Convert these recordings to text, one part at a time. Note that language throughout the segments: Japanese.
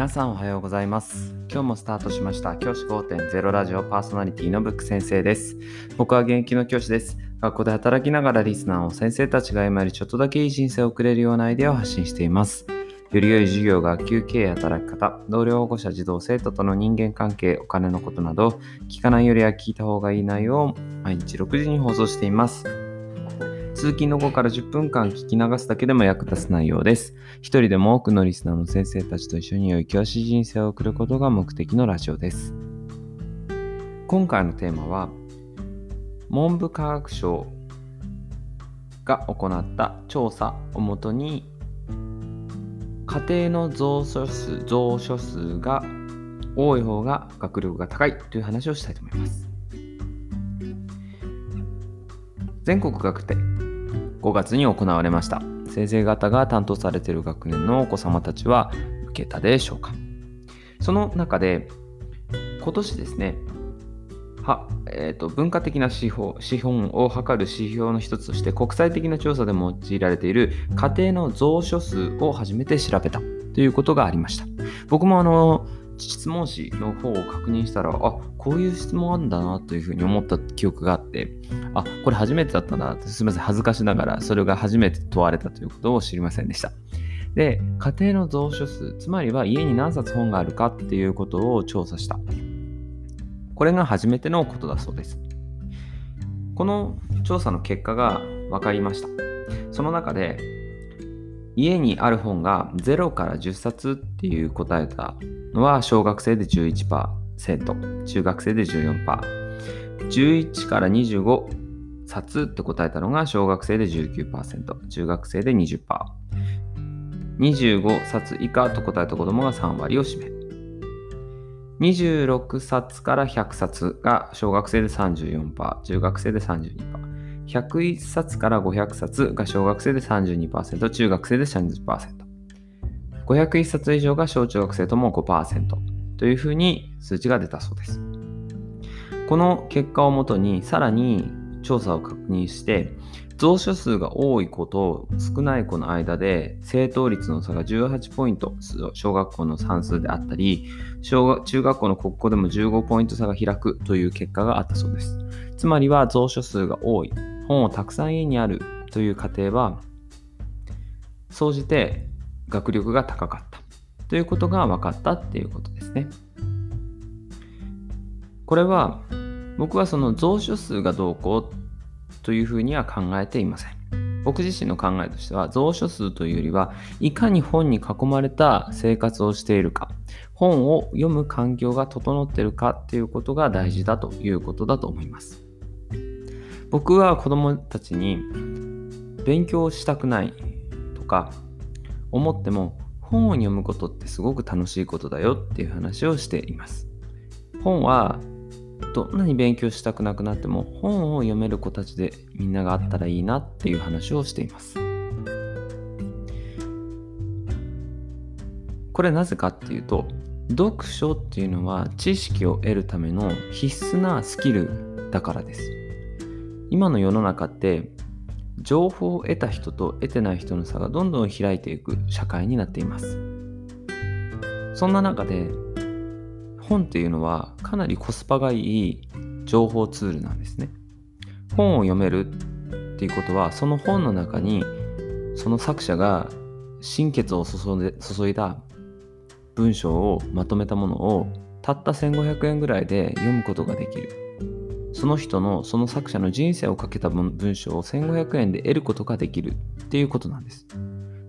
皆さんおはようございます。今日もスタートしました。教師5.0ラジオパーソナリティのブック先生です。僕は現役の教師です。学校で働きながらリスナーを先生たちが今よりちょっとだけいい人生を送れるようなアイデアを発信しています。より良い授業、学級経営、働き方、同僚保護者、児童、生徒との人間関係、お金のことなど、聞かないよりは聞いた方がいい内容を毎日6時に放送しています。通勤の後から10分間聞き流すだけでも役立つ内容です。一人でも多くのリスナーの先生たちと一緒に良い教師人生を送ることが目的のラジオです。今回のテーマは、文部科学省が行った調査をもとに家庭の蔵書数蔵書数が多い方が学力が高いという話をしたいと思います全国学定5月に行われました。先生方が担当されている学年のお子様たちは受けたでしょうか。その中で今年ですねは、えーと、文化的な指標資本を測る指標の一つとして国際的な調査で用いられている家庭の蔵書数を初めて調べたということがありました。僕もあの質問紙の方を確認したらあこういう質問あるんだなというふうに思った記憶があってあこれ初めてだったなってすみません恥ずかしながらそれが初めて問われたということを知りませんでしたで家庭の蔵書数つまりは家に何冊本があるかっていうことを調査したこれが初めてのことだそうです。この調査の結果が分かりました。その中で、家にある本が0から10冊っていう答えたのは小学生で11%、中学生で14%、11から25冊って答えたのが小学生で19%、中学生で20%、25冊以下と答えた子供が3割を占め、26冊から100冊が小学生で34%、中学生で32%。101冊から500冊が小学生で32%、中学生で30%。501冊以上が小中学生とも5%というふうに数値が出たそうです。この結果をもとにさらに調査を確認して蔵書数が多い子と少ない子の間で正答率の差が18ポイント小学校の算数であったり小学中学校の国語でも15ポイント差が開くという結果があったそうですつまりは蔵書数が多い本をたくさん家にあるという家庭は総じて学力が高かった。ということが分かったっていうことですね。これは僕はその蔵書数がどうこうというふうには考えていません。僕自身の考えとしては蔵書数というよりはいかに本に囲まれた生活をしているか本を読む環境が整っているかっていうことが大事だということだと思います。僕は子供たちに勉強したくないとか思っても本を読むことってすごく楽しいことだよっていう話をしています本はどんなに勉強したくなくなっても本を読める子たちでみんながあったらいいなっていう話をしています。これなぜかっていうと読書っていうのは知識を得るための必須なスキルだからです。今の世の中って情報を得た人と得てない人の差がどんどん開いていく社会になっています。そんな中で本っていうのはかなりコスパがいい情報ツールなんですね。本を読めるっていうことはその本の中にその作者が心血を注いだ文章をまとめたものをたった1500円ぐらいで読むことができる。その人のその作者の人生をかけた文章を1500円で得ることができるっていうことなんです。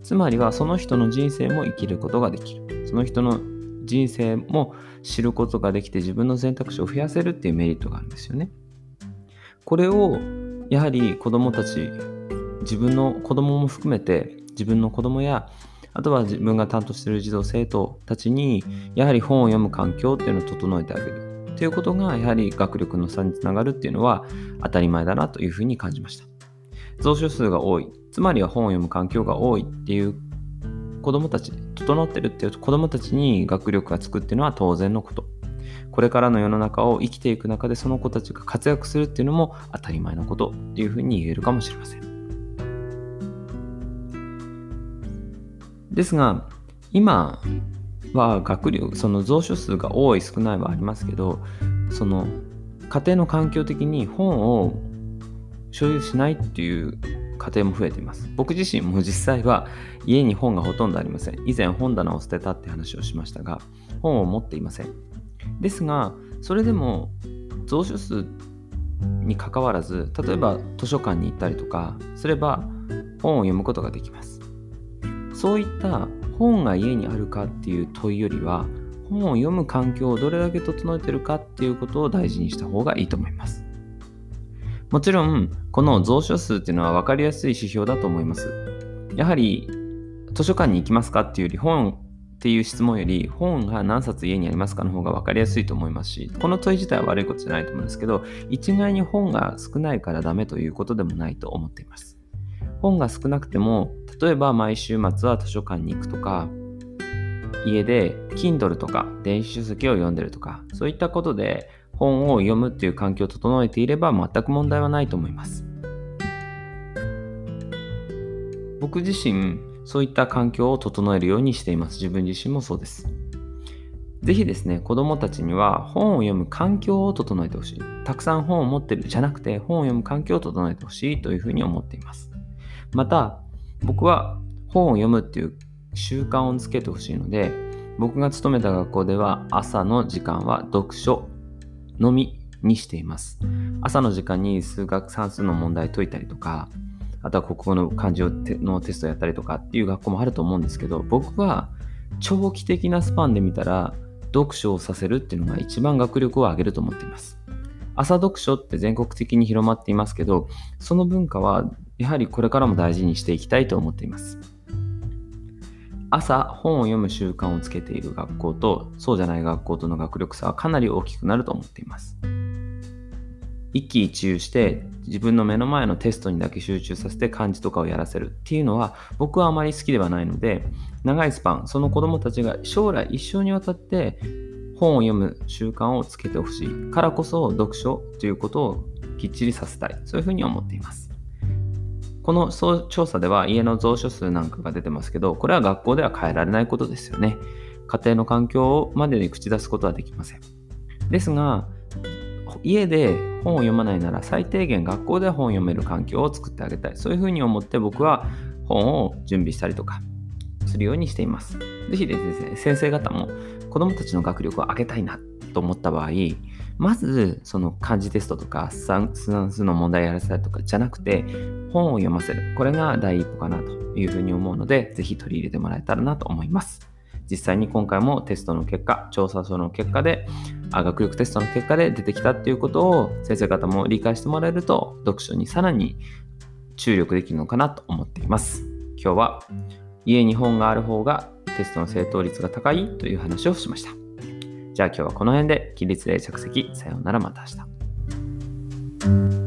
つまりはその人の人生も生きることができる。その人の人生も知ることができて自分の選択肢を増やせるっていうメリットがあるんですよね。これをやはり子供たち自分の子供もも含めて自分の子供やあとは自分が担当している児童生徒たちにやはり本を読む環境っていうのを整えてあげるっていうことがやはり学力の差につながるっていうのは当たり前だなというふうに感じました。蔵書数が多いつまりは本を読む環境が多いっていう子供たち、整ってるっていう子供たちに学力がつくっていうのは当然のこと。これからの世の中を生きていく中でその子たちが活躍するっていうのも当たり前のことっていうふうに言えるかもしれません。ですが、今、は学力その蔵書数が多い少ないはありますけどその家庭の環境的に本を所有しないっていう家庭も増えています。僕自身も実際は家に本がほとんどありません。以前本棚を捨てたって話をしましたが本を持っていません。ですがそれでも蔵書数にかかわらず例えば図書館に行ったりとかすれば本を読むことができます。そういった本が家にあるかっていう問いよりは本を読む環境をどれだけ整えてるかっていうことを大事にした方がいいと思います。もちろんこの蔵書数っていうのは分かりやすい指標だと思います。やはり図書館に行きますかっていうより本っていう質問より本が何冊家にありますかの方が分かりやすいと思いますしこの問い自体は悪いことじゃないと思うんですけど一概に本が少ないからダメということでもないと思っています。本が少なくても例えば毎週末は図書館に行くとか家で Kindle とか電子書籍を読んでるとかそういったことで本を読むっていう環境を整えていれば全く問題はないと思います僕自身そういった環境を整えるようにしています。自分自身もそうです。ぜひですね、子供たちには本を読む環境を整えてほしい。たくさん本を持ってるじゃなくて、本を読む環境を整えてほしいというふうに思っています。また、僕は本を読むっていう習慣をつけてほしいので、僕が勤めた学校では朝の時間は読書のみにしています。朝の時間に数学算数の問題解いたりとか、あとは国語の漢字のテストやったりとかっていう学校もあると思うんですけど、僕は長期的なスパンで見たら、読書をさせるっていうのが一番学力を上げると思っています。朝読書って全国的に広まっていますけど、その文化はやはりこれからも大事にしていきたいと思っています。朝本を読む習慣をつけている学校とそうじゃない学校との学力差はかなり大きくなると思っています。一喜一憂して自分の目の前のテストにだけ集中させて漢字とかをやらせるっていうのは僕はあまり好きではないので長いスパンその子供たちが将来一生にわたって本を読む習慣をつけてほしい。からこそ読書ということをきっちりさせたい。そういうふうに思っています。この調査では家の蔵書数なんかが出てますけどこれは学校では変えられないことですよね。家庭の環境までに口出すことはできません。ですが家で本を読まないなら最低限学校で本を読める環境を作ってあげたい。そういうふうに思って僕は本を準備したりとかするようにしています。ぜひですね、先生方も子供たちの学力を上げたいなと思った場合、まずその漢字テストとか算数の問題やらせたりとかじゃなくて本を読ませる。これが第一歩かなというふうに思うので、ぜひ取り入れてもらえたらなと思います。実際に今回もテストの結果、調査書の結果で、あ学力テストの結果で出てきたっていうことを先生方も理解してもらえると、読書にさらに注力できるのかなと思っています。今日は家に本がある方がテストの正答率が高いという話をしました。じゃあ今日はこの辺で起立例着席。さようならまた明日。